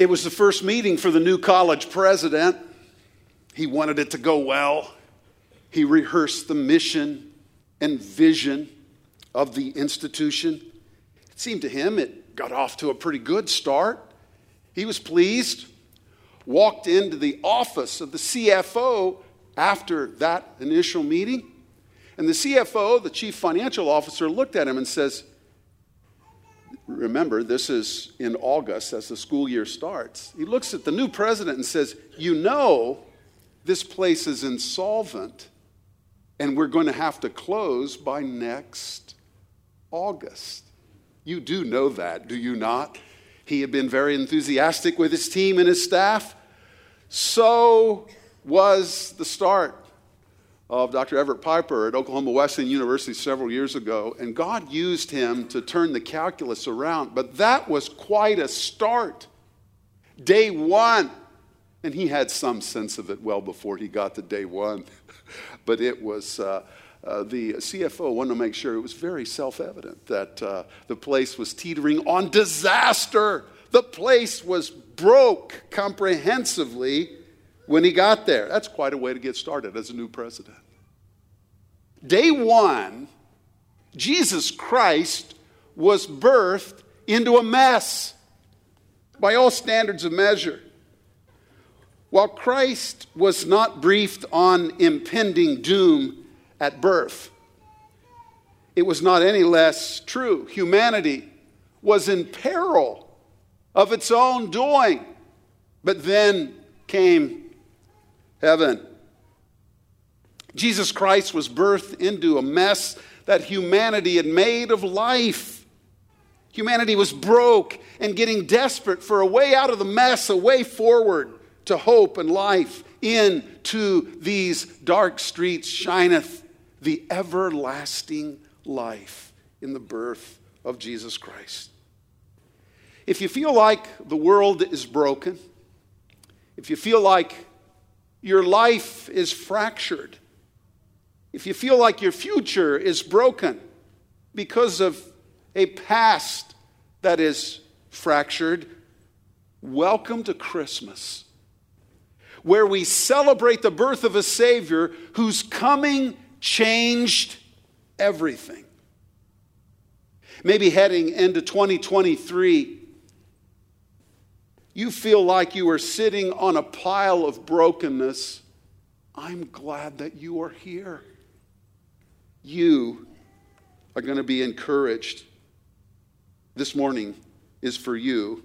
It was the first meeting for the new college president. He wanted it to go well. He rehearsed the mission and vision of the institution. It seemed to him it got off to a pretty good start. He was pleased, walked into the office of the CFO after that initial meeting. And the CFO, the chief financial officer, looked at him and says, Remember, this is in August as the school year starts. He looks at the new president and says, You know, this place is insolvent and we're going to have to close by next August. You do know that, do you not? He had been very enthusiastic with his team and his staff. So was the start of Dr. Everett Piper at Oklahoma Wesleyan University several years ago, and God used him to turn the calculus around. But that was quite a start. Day one. And he had some sense of it well before he got to day one. but it was. Uh, uh, the CFO wanted to make sure it was very self evident that uh, the place was teetering on disaster. The place was broke comprehensively when he got there. That's quite a way to get started as a new president. Day one, Jesus Christ was birthed into a mess by all standards of measure. While Christ was not briefed on impending doom at birth, it was not any less true. Humanity was in peril of its own doing. But then came heaven. Jesus Christ was birthed into a mess that humanity had made of life. Humanity was broke and getting desperate for a way out of the mess, a way forward to hope and life. Into these dark streets shineth the everlasting life in the birth of Jesus Christ. If you feel like the world is broken, if you feel like your life is fractured, if you feel like your future is broken because of a past that is fractured, welcome to Christmas, where we celebrate the birth of a Savior whose coming changed everything. Maybe heading into 2023, you feel like you are sitting on a pile of brokenness, I'm glad that you are here. You are going to be encouraged. This morning is for you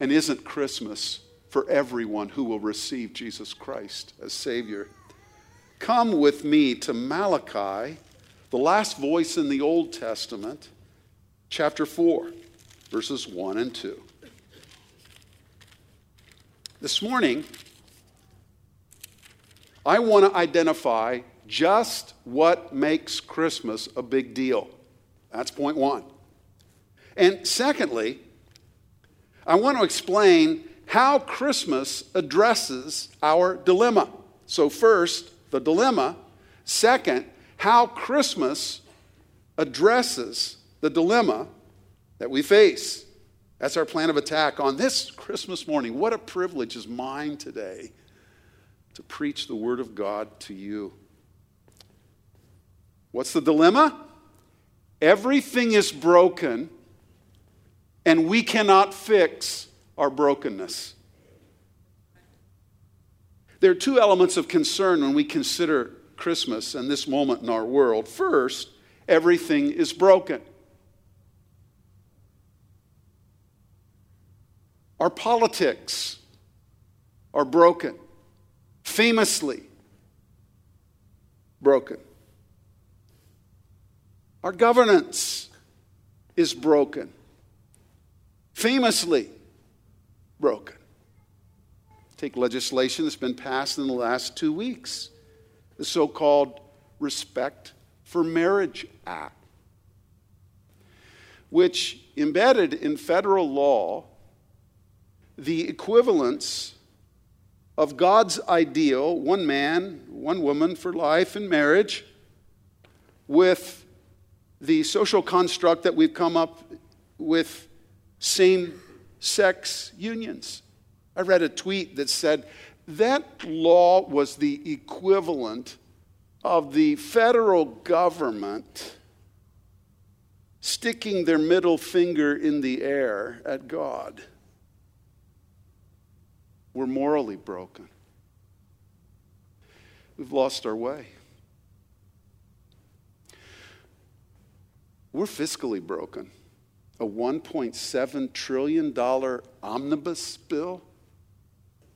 and isn't Christmas for everyone who will receive Jesus Christ as Savior. Come with me to Malachi, the last voice in the Old Testament, chapter 4, verses 1 and 2. This morning, I want to identify just what makes Christmas a big deal. That's point one. And secondly, I want to explain how Christmas addresses our dilemma. So, first, the dilemma. Second, how Christmas addresses the dilemma that we face. That's our plan of attack on this Christmas morning. What a privilege is mine today to preach the Word of God to you. What's the dilemma? Everything is broken, and we cannot fix our brokenness. There are two elements of concern when we consider Christmas and this moment in our world. First, everything is broken. Our politics are broken, famously broken. Our governance is broken, famously broken. Take legislation that's been passed in the last two weeks, the so called Respect for Marriage Act, which embedded in federal law the equivalence of God's ideal, one man, one woman for life and marriage, with the social construct that we've come up with same sex unions. I read a tweet that said that law was the equivalent of the federal government sticking their middle finger in the air at God. We're morally broken. We've lost our way. We're fiscally broken. A $1.7 trillion omnibus bill.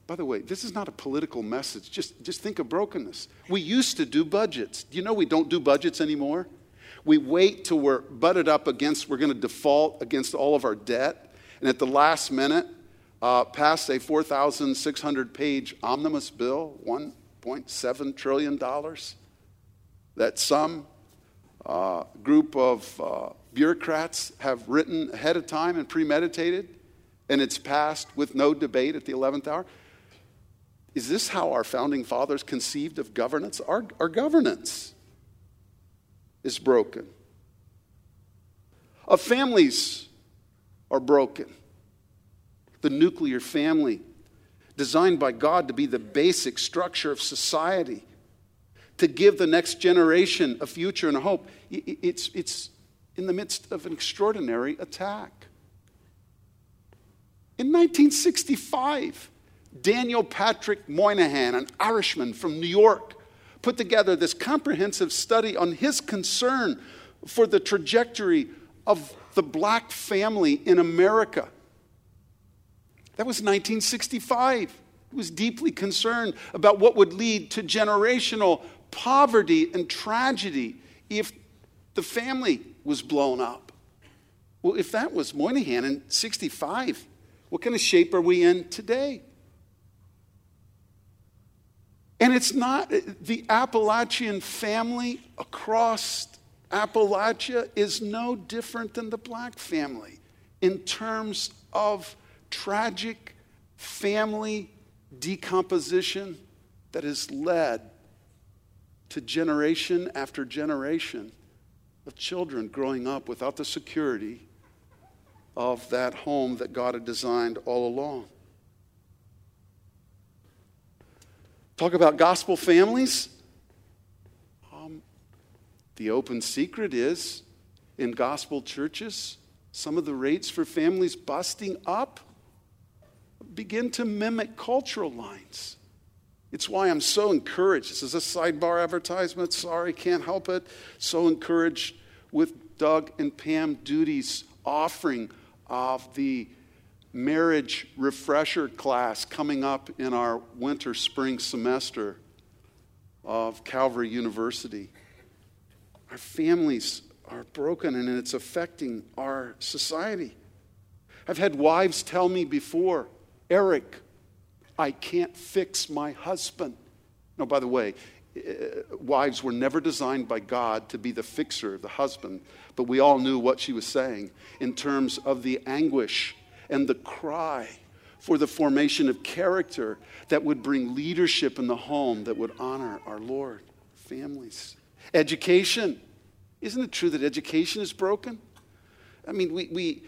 By the way, this is not a political message. Just, just think of brokenness. We used to do budgets. Do you know we don't do budgets anymore? We wait till we're butted up against, we're going to default against all of our debt. And at the last minute, uh, pass a 4,600 page omnibus bill, $1.7 trillion, that some uh, group of uh, bureaucrats have written ahead of time and premeditated, and it's passed with no debate at the 11th hour. Is this how our founding fathers conceived of governance? Our, our governance is broken. Our families are broken. The nuclear family, designed by God to be the basic structure of society, to give the next generation a future and a hope, it's, it's in the midst of an extraordinary attack. In 1965, Daniel Patrick Moynihan, an Irishman from New York, put together this comprehensive study on his concern for the trajectory of the black family in America. That was 1965. He was deeply concerned about what would lead to generational poverty and tragedy if the family was blown up. Well, if that was Moynihan in 65, what kind of shape are we in today? And it's not the Appalachian family across Appalachia is no different than the black family in terms of tragic family decomposition that has led to generation after generation of children growing up without the security of that home that God had designed all along. Talk about gospel families. Um, the open secret is in gospel churches, some of the rates for families busting up begin to mimic cultural lines. It's why I'm so encouraged. This is a sidebar advertisement. Sorry, can't help it. So encouraged with Doug and Pam Duty's offering of the marriage refresher class coming up in our winter spring semester of Calvary University. Our families are broken and it's affecting our society. I've had wives tell me before, Eric, I can't fix my husband. No, by the way, uh, wives were never designed by God to be the fixer of the husband, but we all knew what she was saying in terms of the anguish and the cry for the formation of character that would bring leadership in the home that would honor our Lord. Families. Education. Isn't it true that education is broken? I mean, we, we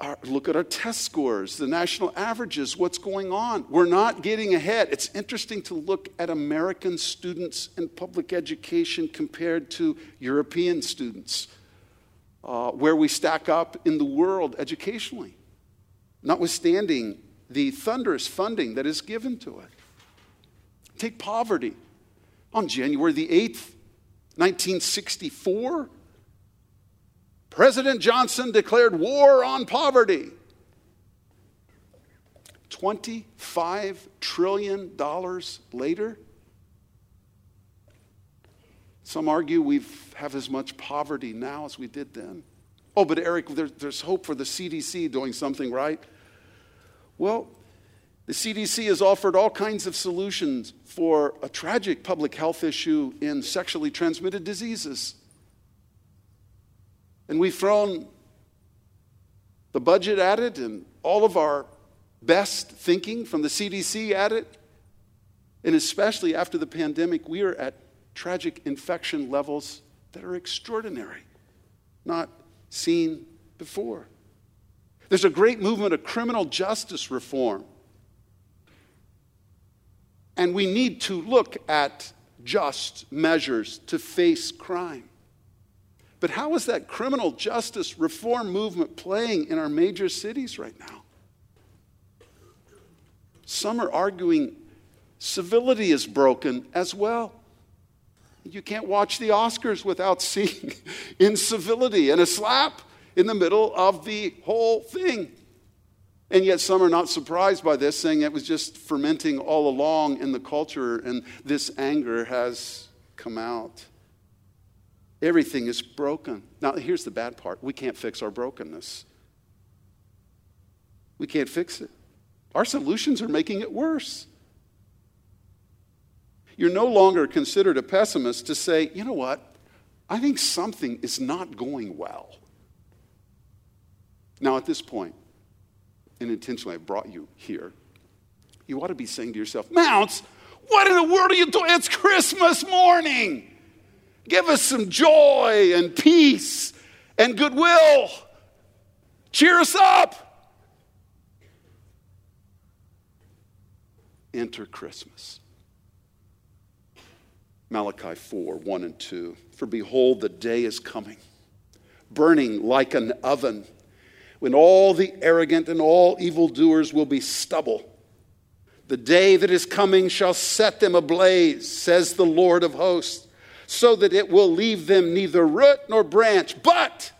our, look at our test scores, the national averages, what's going on. We're not getting ahead. It's interesting to look at American students in public education compared to European students, uh, where we stack up in the world educationally, notwithstanding the thunderous funding that is given to it. Take poverty. On January the 8th, 1964, President Johnson declared war on poverty. $25 trillion later, some argue we have as much poverty now as we did then. Oh, but Eric, there's, there's hope for the CDC doing something right. Well, the CDC has offered all kinds of solutions for a tragic public health issue in sexually transmitted diseases. And we've thrown the budget at it and all of our best thinking from the CDC at it. And especially after the pandemic, we are at tragic infection levels that are extraordinary, not seen before. There's a great movement of criminal justice reform. And we need to look at just measures to face crime. But how is that criminal justice reform movement playing in our major cities right now? Some are arguing civility is broken as well. You can't watch the Oscars without seeing incivility and a slap in the middle of the whole thing. And yet, some are not surprised by this, saying it was just fermenting all along in the culture, and this anger has come out. Everything is broken. Now, here's the bad part we can't fix our brokenness. We can't fix it. Our solutions are making it worse. You're no longer considered a pessimist to say, you know what? I think something is not going well. Now, at this point, and intentionally I brought you here, you ought to be saying to yourself, Mounts, what in the world are you doing? It's Christmas morning. Give us some joy and peace and goodwill. Cheer us up. Enter Christmas. Malachi 4 1 and 2. For behold, the day is coming, burning like an oven, when all the arrogant and all evildoers will be stubble. The day that is coming shall set them ablaze, says the Lord of hosts, so that it will leave them neither root nor branch. But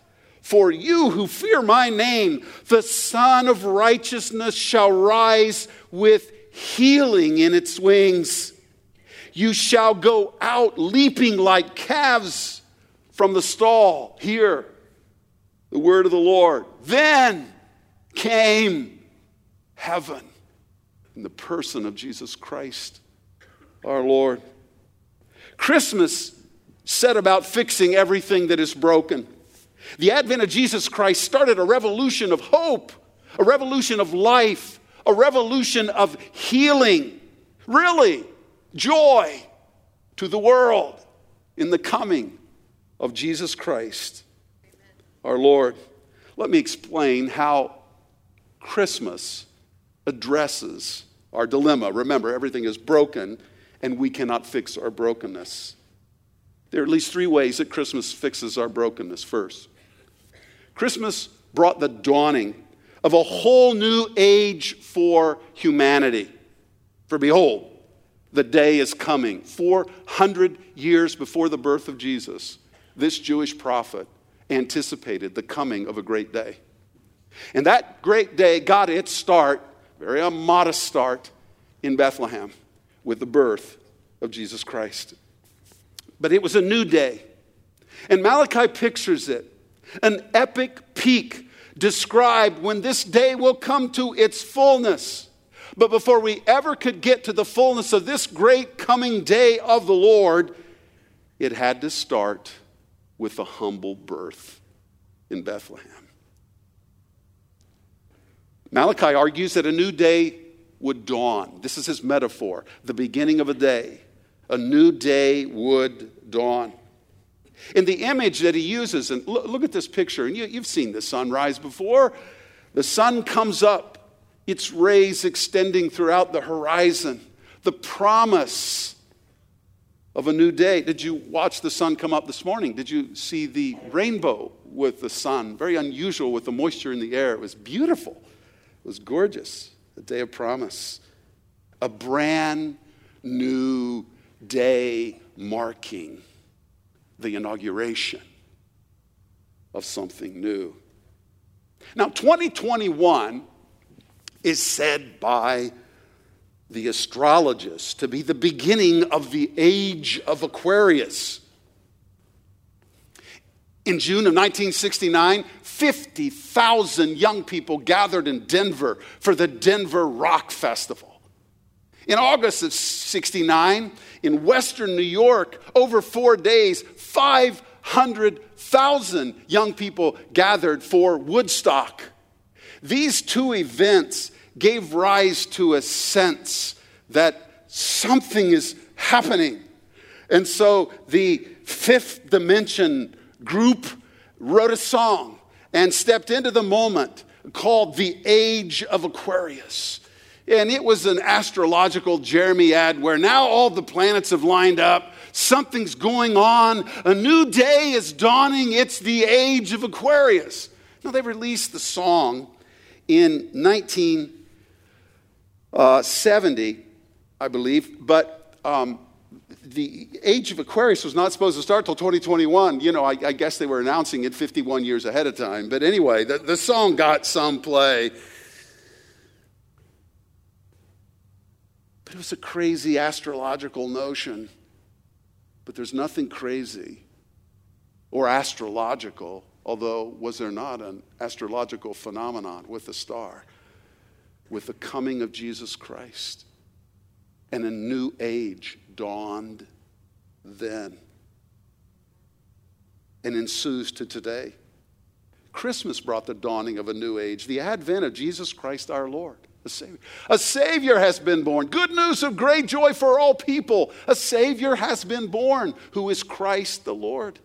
for you who fear my name, the Sun of Righteousness shall rise with healing in its wings. You shall go out leaping like calves from the stall. Hear the word of the Lord. Then came heaven in the person of Jesus Christ, our Lord. Christmas set about fixing everything that is broken. The advent of Jesus Christ started a revolution of hope, a revolution of life, a revolution of healing. Really, joy to the world in the coming of Jesus Christ, our Lord. Let me explain how Christmas addresses our dilemma. Remember, everything is broken and we cannot fix our brokenness. There are at least three ways that Christmas fixes our brokenness. First, Christmas brought the dawning of a whole new age for humanity. For behold, the day is coming. 400 years before the birth of Jesus, this Jewish prophet anticipated the coming of a great day. And that great day got its start, very a modest start, in Bethlehem with the birth of Jesus Christ. But it was a new day. And Malachi pictures it an epic peak described when this day will come to its fullness. But before we ever could get to the fullness of this great coming day of the Lord, it had to start with a humble birth in Bethlehem. Malachi argues that a new day would dawn. This is his metaphor the beginning of a day. A new day would dawn. In the image that he uses, and look, at this picture, and you, you've seen the sunrise before. The sun comes up its rays extending throughout the horizon, the promise of a new day. Did you watch the sun come up this morning? Did you see the rainbow with the sun? Very unusual with the moisture in the air. It was beautiful, it was gorgeous. A day of promise. A brand new day marking the inauguration of something new. Now, 2021 is said by the astrologists to be the beginning of the age of Aquarius. In June of 1969, 50,000 young people gathered in Denver for the Denver Rock Festival. In August of 69, in Western New York, over four days, 500,000 young people gathered for Woodstock. These two events gave rise to a sense that something is happening. And so the fifth dimension group wrote a song and stepped into the moment called the Age of Aquarius. And it was an astrological jeremiad where now all the planets have lined up. Something's going on. A new day is dawning. It's the Age of Aquarius. Now, they released the song in 1970, I believe, but um, the age of Aquarius was not supposed to start till 2021. You know, I, I, guess they were announcing it 51 years ahead of time. But anyway, the, the song got some play. It was a crazy astrological notion. But there's nothing crazy or astrological, although, was there not an astrological phenomenon with the star, with the coming of Jesus Christ? and a new age dawned then and ensues to today. Christmas brought the dawning of a new age, the advent of Jesus Christ our Lord. A savior. a savior has been born. Good news of great joy for all people. A Savior has been born who is Christ the Lord.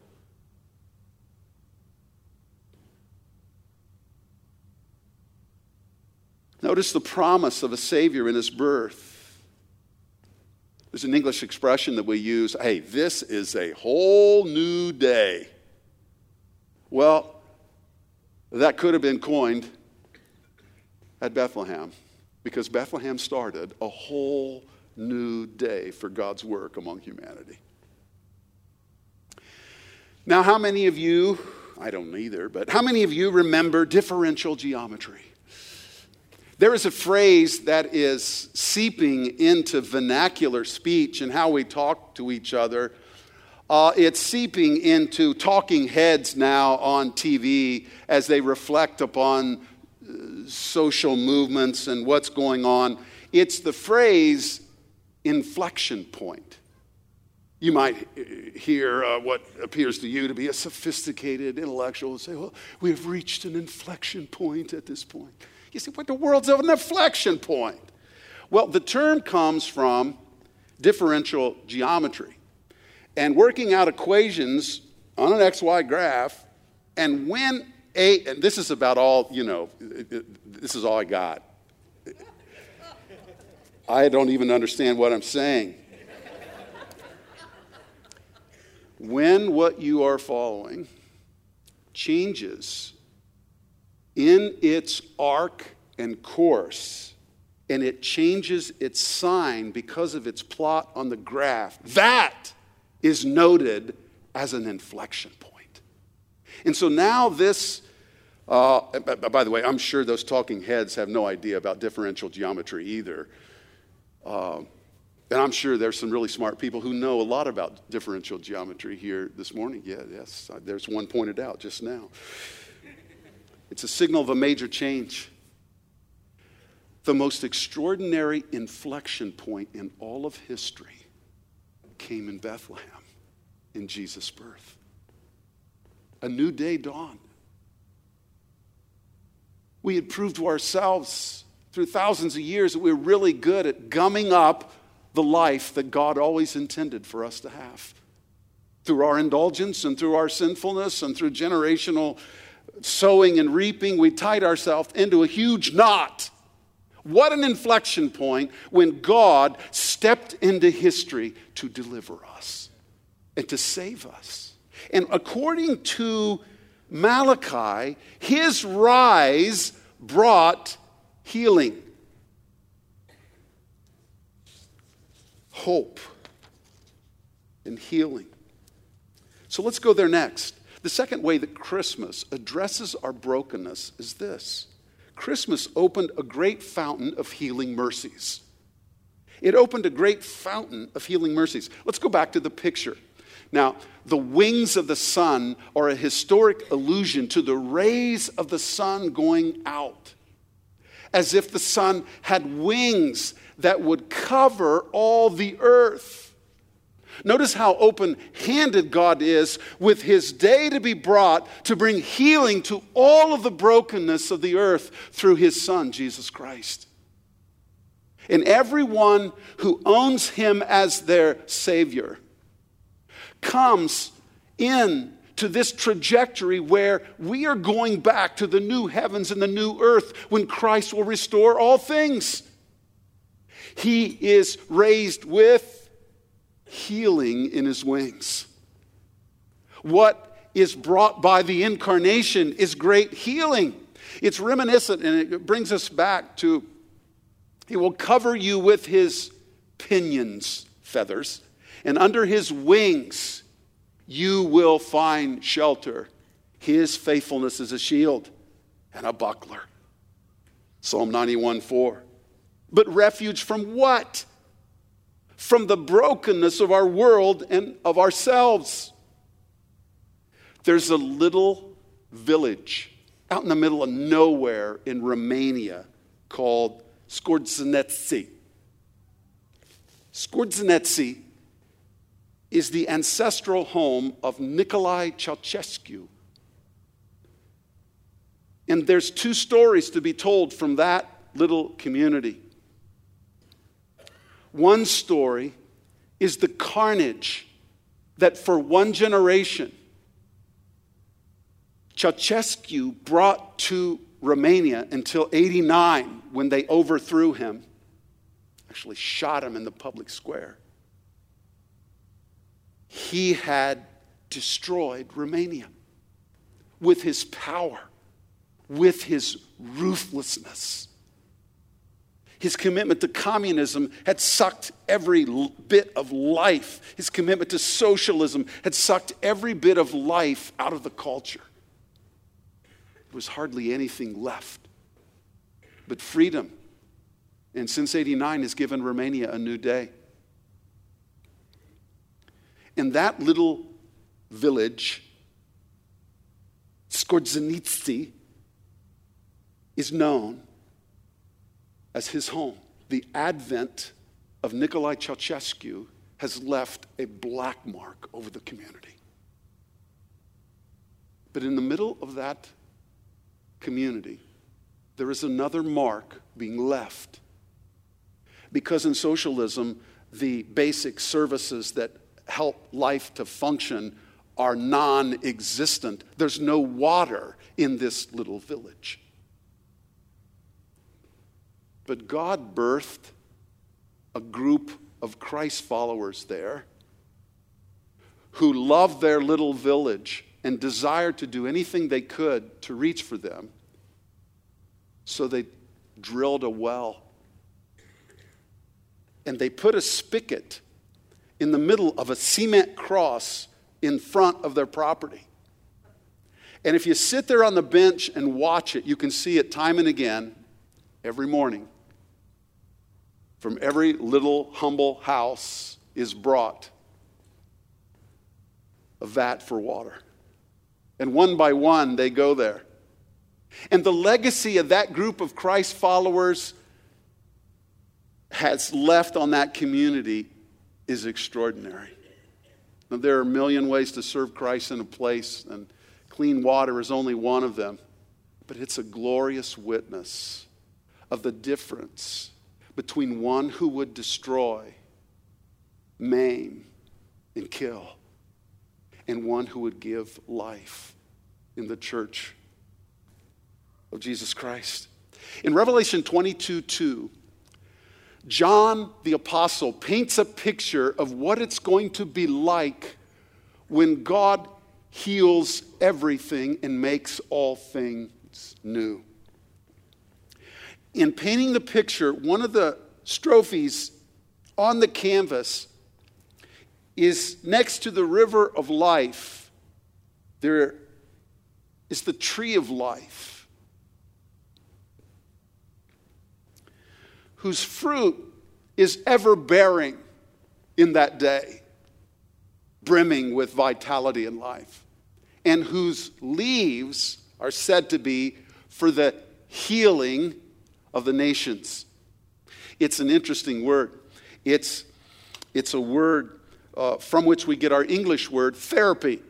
Notice the promise of a Savior in his birth. There's an English expression that we use hey, this is a whole new day. Well, that could have been coined at Bethlehem because Bethlehem started a whole new day for God's work among humanity. Now, how many of you, I don't either, but how many of you remember differential geometry? There is a phrase that is seeping into vernacular speech and how we talk to each other. Uh, it's seeping into talking heads now on TV as they reflect upon social movements and what's going on. It's the phrase inflection point. You might hear uh, what appears to you to be a sophisticated intellectual say, well, we have reached an inflection point at this point. You say, what the world's of an inflection point? Well, the term comes from differential geometry and working out equations on an XY graph. And when a, and this is about all, you know, this is all I got. I don't even understand what I'm saying. when what you are following changes in its arc and course, and it changes its sign because of its plot on the graph, that is noted as an inflection point. And so now this, uh, by the way, I'm sure those talking heads have no idea about differential geometry either. Uh, and I'm sure there's some really smart people who know a lot about differential geometry here this morning. Yeah, yes, there's one pointed out just now. It's a signal of a major change. The most extraordinary inflection point in all of history came in Bethlehem in Jesus' birth. A new day dawned. We had proved to ourselves through thousands of years that we we're really good at gumming up the life that God always intended for us to have. Through our indulgence and through our sinfulness and through generational sowing and reaping, we tied ourselves into a huge knot. What an inflection point when God stepped into history to deliver us and to save us. And according to Malachi, his rise brought healing, hope, and healing. So let's go there next. The second way that Christmas addresses our brokenness is this Christmas opened a great fountain of healing mercies. It opened a great fountain of healing mercies. Let's go back to the picture. Now, the wings of the sun are a historic allusion to the rays of the sun going out, as if the sun had wings that would cover all the earth. Notice how open handed God is with his day to be brought to bring healing to all of the brokenness of the earth through his Son, Jesus Christ. And everyone who owns him as their Savior comes in to this trajectory where we are going back to the new heavens and the new earth when Christ will restore all things. He is raised with healing in his wings. What is brought by the incarnation is great healing. It's reminiscent and it brings us back to He will cover you with His pinions, feathers, and under His wings you will find shelter. His faithfulness is a shield and a buckler. Psalm 91 4. But refuge from what? From the brokenness of our world and of ourselves. There's a little village out in the middle of nowhere in Romania called Scorzonetsi. Scorzonetsi is the ancestral home of Nicolae Ceausescu. And there's two stories to be told from that little community. One story is the carnage that for one generation Ceausescu brought to Romania until 89 when they overthrew him, actually shot him in the public square. He had destroyed Romania with his power, with his ruthlessness. His commitment to communism had sucked every bit of life. His commitment to socialism had sucked every bit of life out of the culture There was hardly anything left but freedom. And since 89 has given Romania a new day. In that little village, Scorzonetsi is known as his home. The advent of Nicolae Ceausescu has left a black mark over the community. But in the middle of that community, there is another mark being left. Because in socialism, the basic services that help life to function are non existent. There's no water in this little village. But God birthed a group of Christ followers there who loved their little village and desired to do anything they could to reach for them. So they drilled a well. And they put a spigot in the middle of a cement cross in front of their property. And if you sit there on the bench and watch it, you can see it time and again every morning. From every little humble house is brought a vat for water. And one by one, they go there. And the legacy of that group of Christ followers has left on that community is extraordinary. Now, there are a million ways to serve Christ in a place, and clean water is only one of them. But it's a glorious witness of the difference between one who would destroy, maim, and kill and one who would give life in the church of Jesus Christ. In Revelation 22 2, John the Apostle paints a picture of what it's going to be like when God heals everything and makes all things new. In painting the picture, one of the strophes on the canvas is next to the river of life, there is the tree of life, whose fruit is ever bearing in that day, brimming with vitality and life, and whose leaves are said to be for the healing of the nations. It's an interesting word. It's, it's a word uh, from which we get our English word therapy.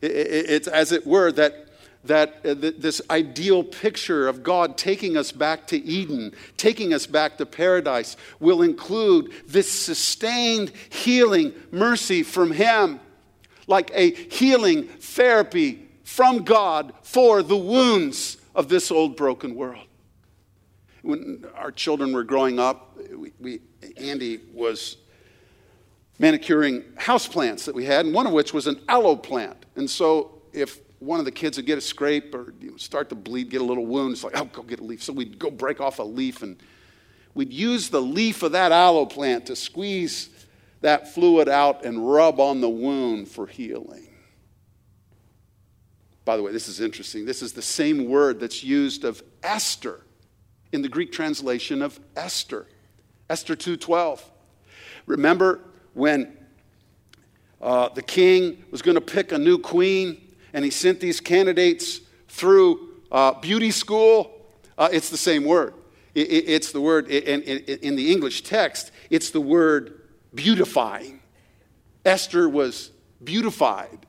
It's, as it were, that that uh, this ideal picture of God taking us back to Eden, taking us back to paradise, will include this sustained healing mercy from Him, like a healing therapy from God for the wounds of this old broken world. When our children were growing up, we, we, Andy was manicuring house plants that we had, and one of which was an aloe plant. And so if one of the kids would get a scrape or start to bleed, get a little wound, it's like, oh, go get a leaf. So we'd go break off a leaf and we'd use the leaf of that aloe plant to squeeze that fluid out and rub on the wound for healing. By the way, this is interesting. This is the same word that's used of Esther in the Greek translation of Esther. Esther 2:12. Remember when uh, the king was going to pick a new queen and he sent these candidates through uh, beauty school? Uh, it's the same word. It, it, it's the word, in, in, the English text, it's the word beautifying. Esther was beautified.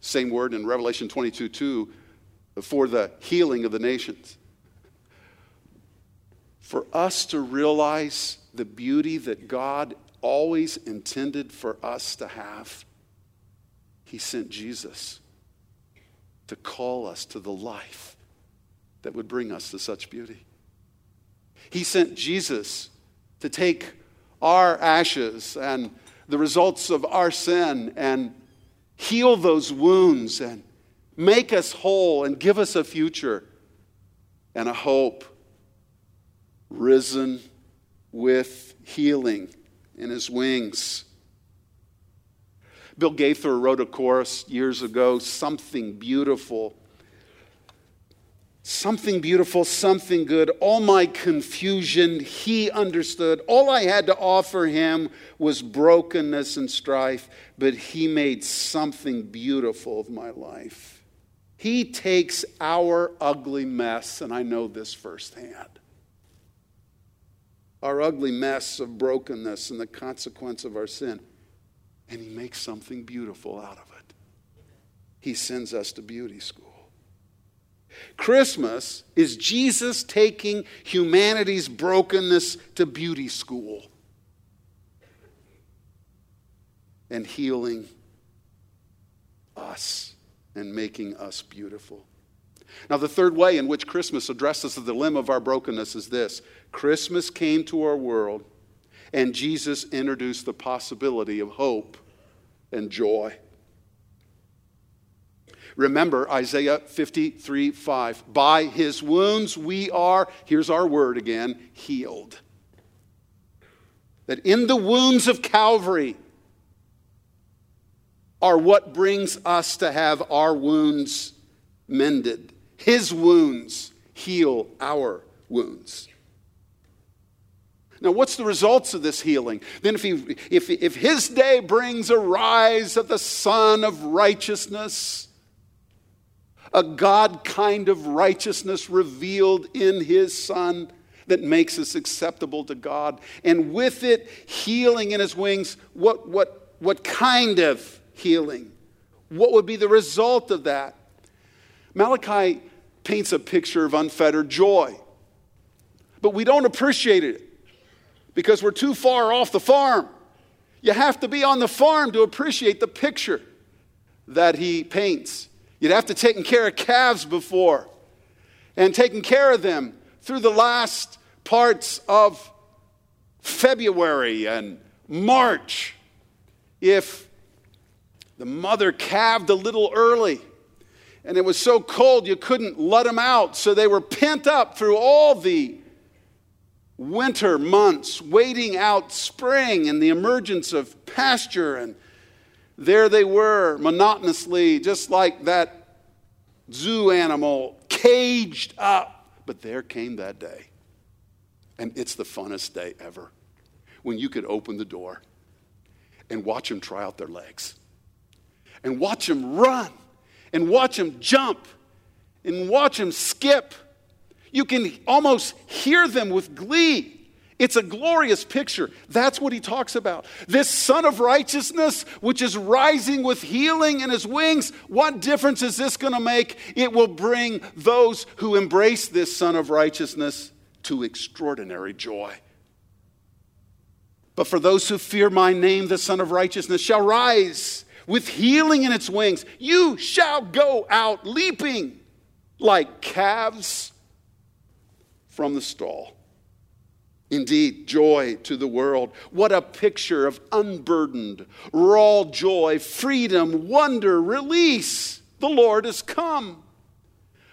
Same word in Revelation 22 2 for the healing of the nations. For us to realize the beauty that God always intended for us to have, He sent Jesus to call us to the life that would bring us to such beauty. He sent Jesus to take our ashes and the results of our sin and heal those wounds and make us whole and give us a future and a hope risen with healing in his wings. Bill Gaither wrote a chorus years ago, Something Beautiful. Something beautiful, something good. All my confusion, he understood. All I had to offer him was brokenness and strife, but he made something beautiful of my life. He takes our ugly mess, and I know this firsthand our ugly mess of brokenness and the consequence of our sin, and He makes something beautiful out of it. He sends us to beauty school. Christmas is Jesus taking humanity's brokenness to beauty school and healing us and making us beautiful. Now, the third way in which Christmas addresses the limb of our brokenness is this Christmas came to our world, and Jesus introduced the possibility of hope and joy. Remember Isaiah 53 5. By his wounds we are, here's our word again, healed. That in the wounds of Calvary are what brings us to have our wounds mended. His wounds heal our wounds. Now, what's the results of this healing? Then, if, he, if, if his day brings a rise of the Sun of righteousness, a God kind of righteousness revealed in his Son that makes us acceptable to God, and with it, healing in his wings, what, what, what kind of healing? What would be the result of that? Malachi paints a picture of unfettered joy. But we don't appreciate it because we're too far off the farm. You have to be on the farm to appreciate the picture that he paints. You'd have to taken care of calves before and taken care of them through the last parts of February and March. If the mother calved a little early, and it was so cold you couldn't let them out. So they were pent up through all the winter months, waiting out spring and the emergence of pasture. And there they were, monotonously, just like that zoo animal, caged up. But there came that day. And it's the funnest day ever when you could open the door and watch them try out their legs and watch them run and watch them jump and watch them skip. You can almost hear them with glee. It's a glorious picture. That's what he talks about. This Sun of Righteousness, which is rising with healing in his wings, what difference is this going to make? It will bring those who embrace this Sun of Righteousness to extraordinary joy. But for those who fear my name, the Sun of Righteousness shall rise with healing in its wings. You shall go out leaping like calves from the stall. Indeed, joy to the world. What a picture of unburdened, raw joy, freedom, wonder, release. The Lord has come.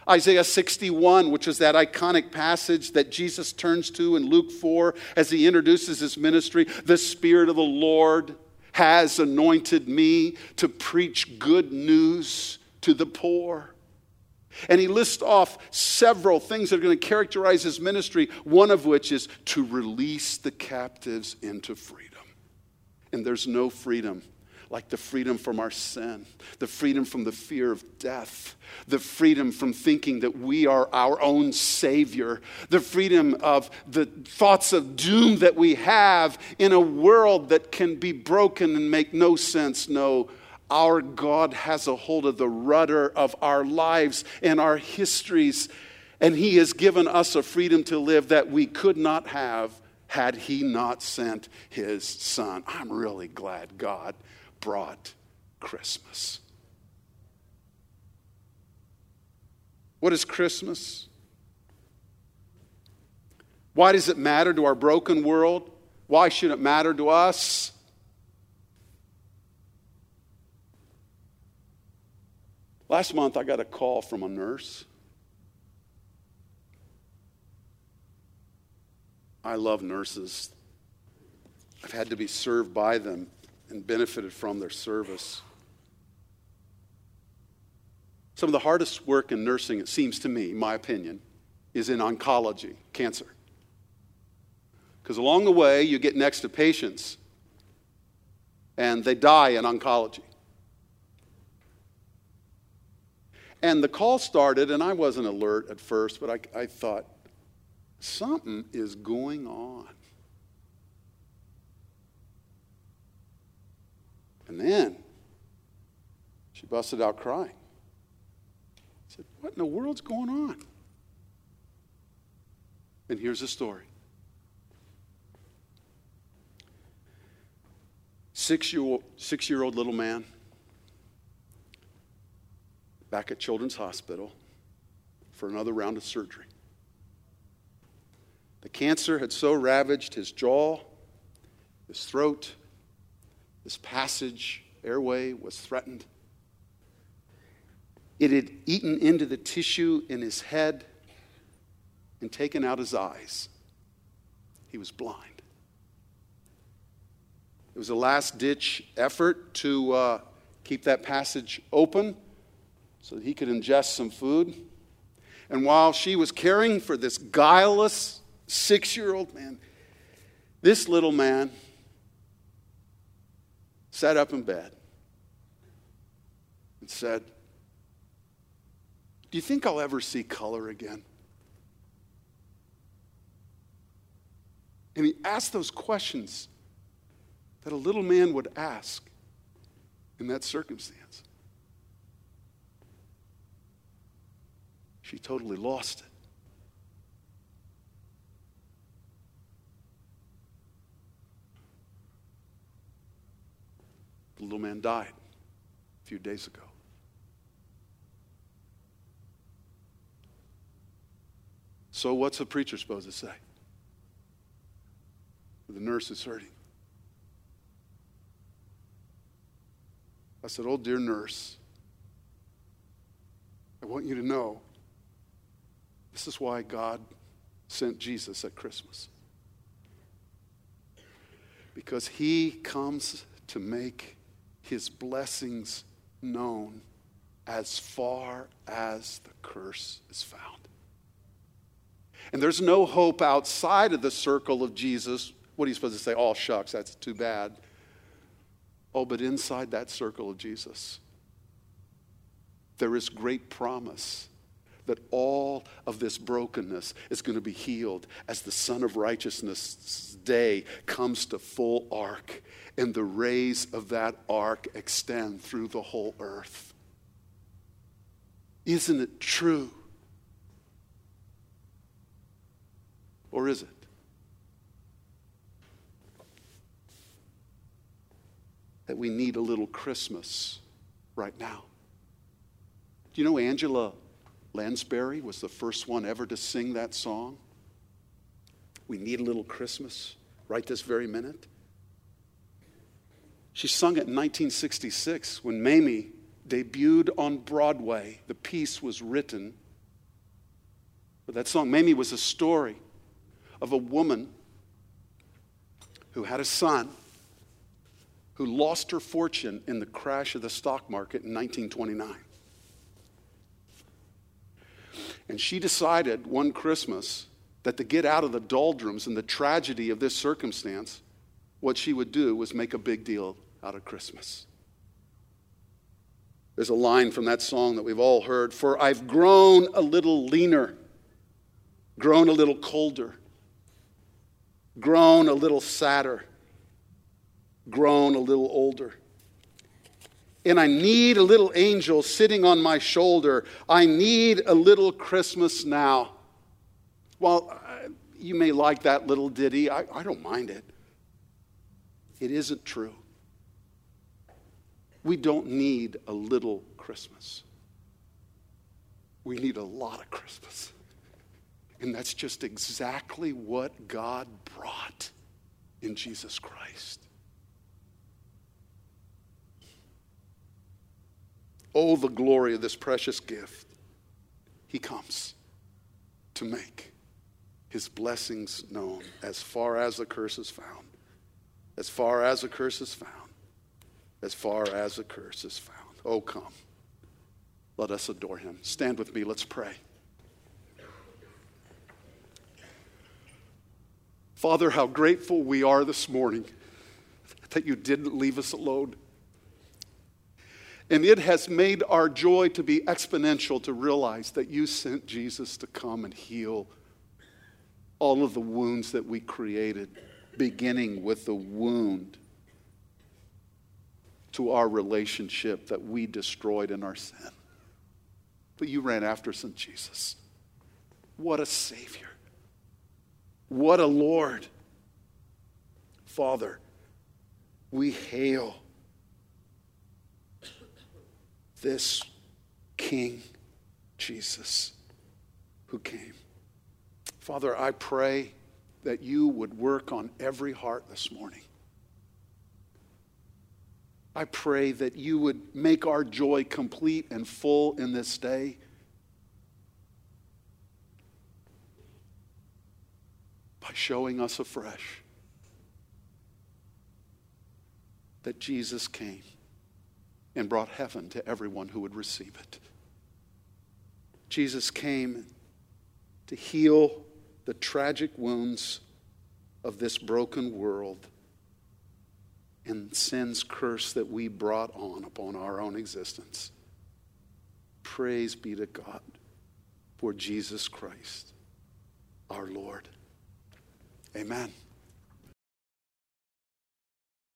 Isaiah 61, which is that iconic passage that Jesus turns to in Luke 4 as he introduces his ministry. The Spirit of the Lord has anointed me to preach good news to the poor. And he lists off several things that are going to characterize his ministry, one of which is to release the captives into freedom. And there's no freedom like the freedom from our sin, the freedom from the fear of death, the freedom from thinking that we are our own Savior, the freedom of the thoughts of doom that we have in a world that can be broken and make no sense. No, our God has a hold of the rudder of our lives and our histories, and He has given us a freedom to live that we could not have had He not sent His Son. I'm really glad God brought Christmas. What is Christmas? Why does it matter to our broken world? Why should it matter to us? Last month, I got a call from a nurse. I love nurses. I've had to be served by them and benefited from their service. Some of the hardest work in nursing, it seems to me, my opinion, is in oncology, cancer. Because along the way, you get next to patients and they die in oncology. And the call started, and I wasn't alert at first, but I, I thought, something is going on. And then she busted out crying. I said, What in the world's going on? And here's the story. Six year, six year old little man back at Children's Hospital for another round of surgery. The cancer had so ravaged his jaw, his throat, this passage, airway, was threatened. It had eaten into the tissue in his head and taken out his eyes. He was blind. It was a last ditch effort to uh, keep that passage open so that he could ingest some food. And while she was caring for this guileless six year old man, this little man sat up in bed and said, Do you think I'll ever see color again? And he asked those questions that a little man would ask in that circumstance. She totally lost it. The little man died a few days ago. So, what's a preacher supposed to say? The nurse is hurting. I said, Oh, dear nurse, I want you to know this is why God sent Jesus at Christmas. Because he comes to make his blessings known as far as the curse is found. And there's no hope outside of the circle of Jesus. What are you supposed to say? Oh, shucks, that's too bad. Oh, but inside that circle of Jesus, there is great promise that all of this brokenness is going to be healed as the Sun of Righteousness' day comes to full arc and the rays of that arc extend through the whole earth. Isn't it true? Or is it? that we need a little Christmas right now. Do you know Angela Lansbury was the first one ever to sing that song? We need a little Christmas right this very minute. She sung it in 1966 when Mame debuted on Broadway. The piece was written. But that song, Mame, was a story of a woman who had a son who lost her fortune in the crash of the stock market in 1929. And she decided one Christmas that to get out of the doldrums and the tragedy of this circumstance, what she would do was make a big deal out of Christmas. There's a line from that song that we've all heard For I've grown a little leaner, grown a little colder, grown a little sadder, grown a little older. And I need a little angel sitting on my shoulder. I need a little Christmas now. Well, uh, you may like that little ditty. I, I don't mind it. It isn't true. We don't need a little Christmas. We need a lot of Christmas. And that's just exactly what God brought in Jesus Christ. Oh, the glory of this precious gift. He comes to make his blessings known as far as the curse is found. As far as the curse is found. As far as the curse is found. Oh, come. Let us adore him. Stand with me. Let's pray. Father, how grateful we are this morning that you didn't leave us alone. And it has made our joy to be exponential to realize that you sent Jesus to come and heal all of the wounds that we created, beginning with the wound to our relationship that we destroyed in our sin. But you ran after us in Jesus. What a Savior. What a Lord. Father, we hail this King Jesus who came. Father, I pray that you would work on every heart this morning. I pray that you would make our joy complete and full in this day. by showing us afresh that Jesus came and brought heaven to everyone who would receive it. Jesus came to heal the tragic wounds of this broken world and sin's curse that we brought on upon our own existence. Praise be to God for Jesus Christ, our Lord. Amen.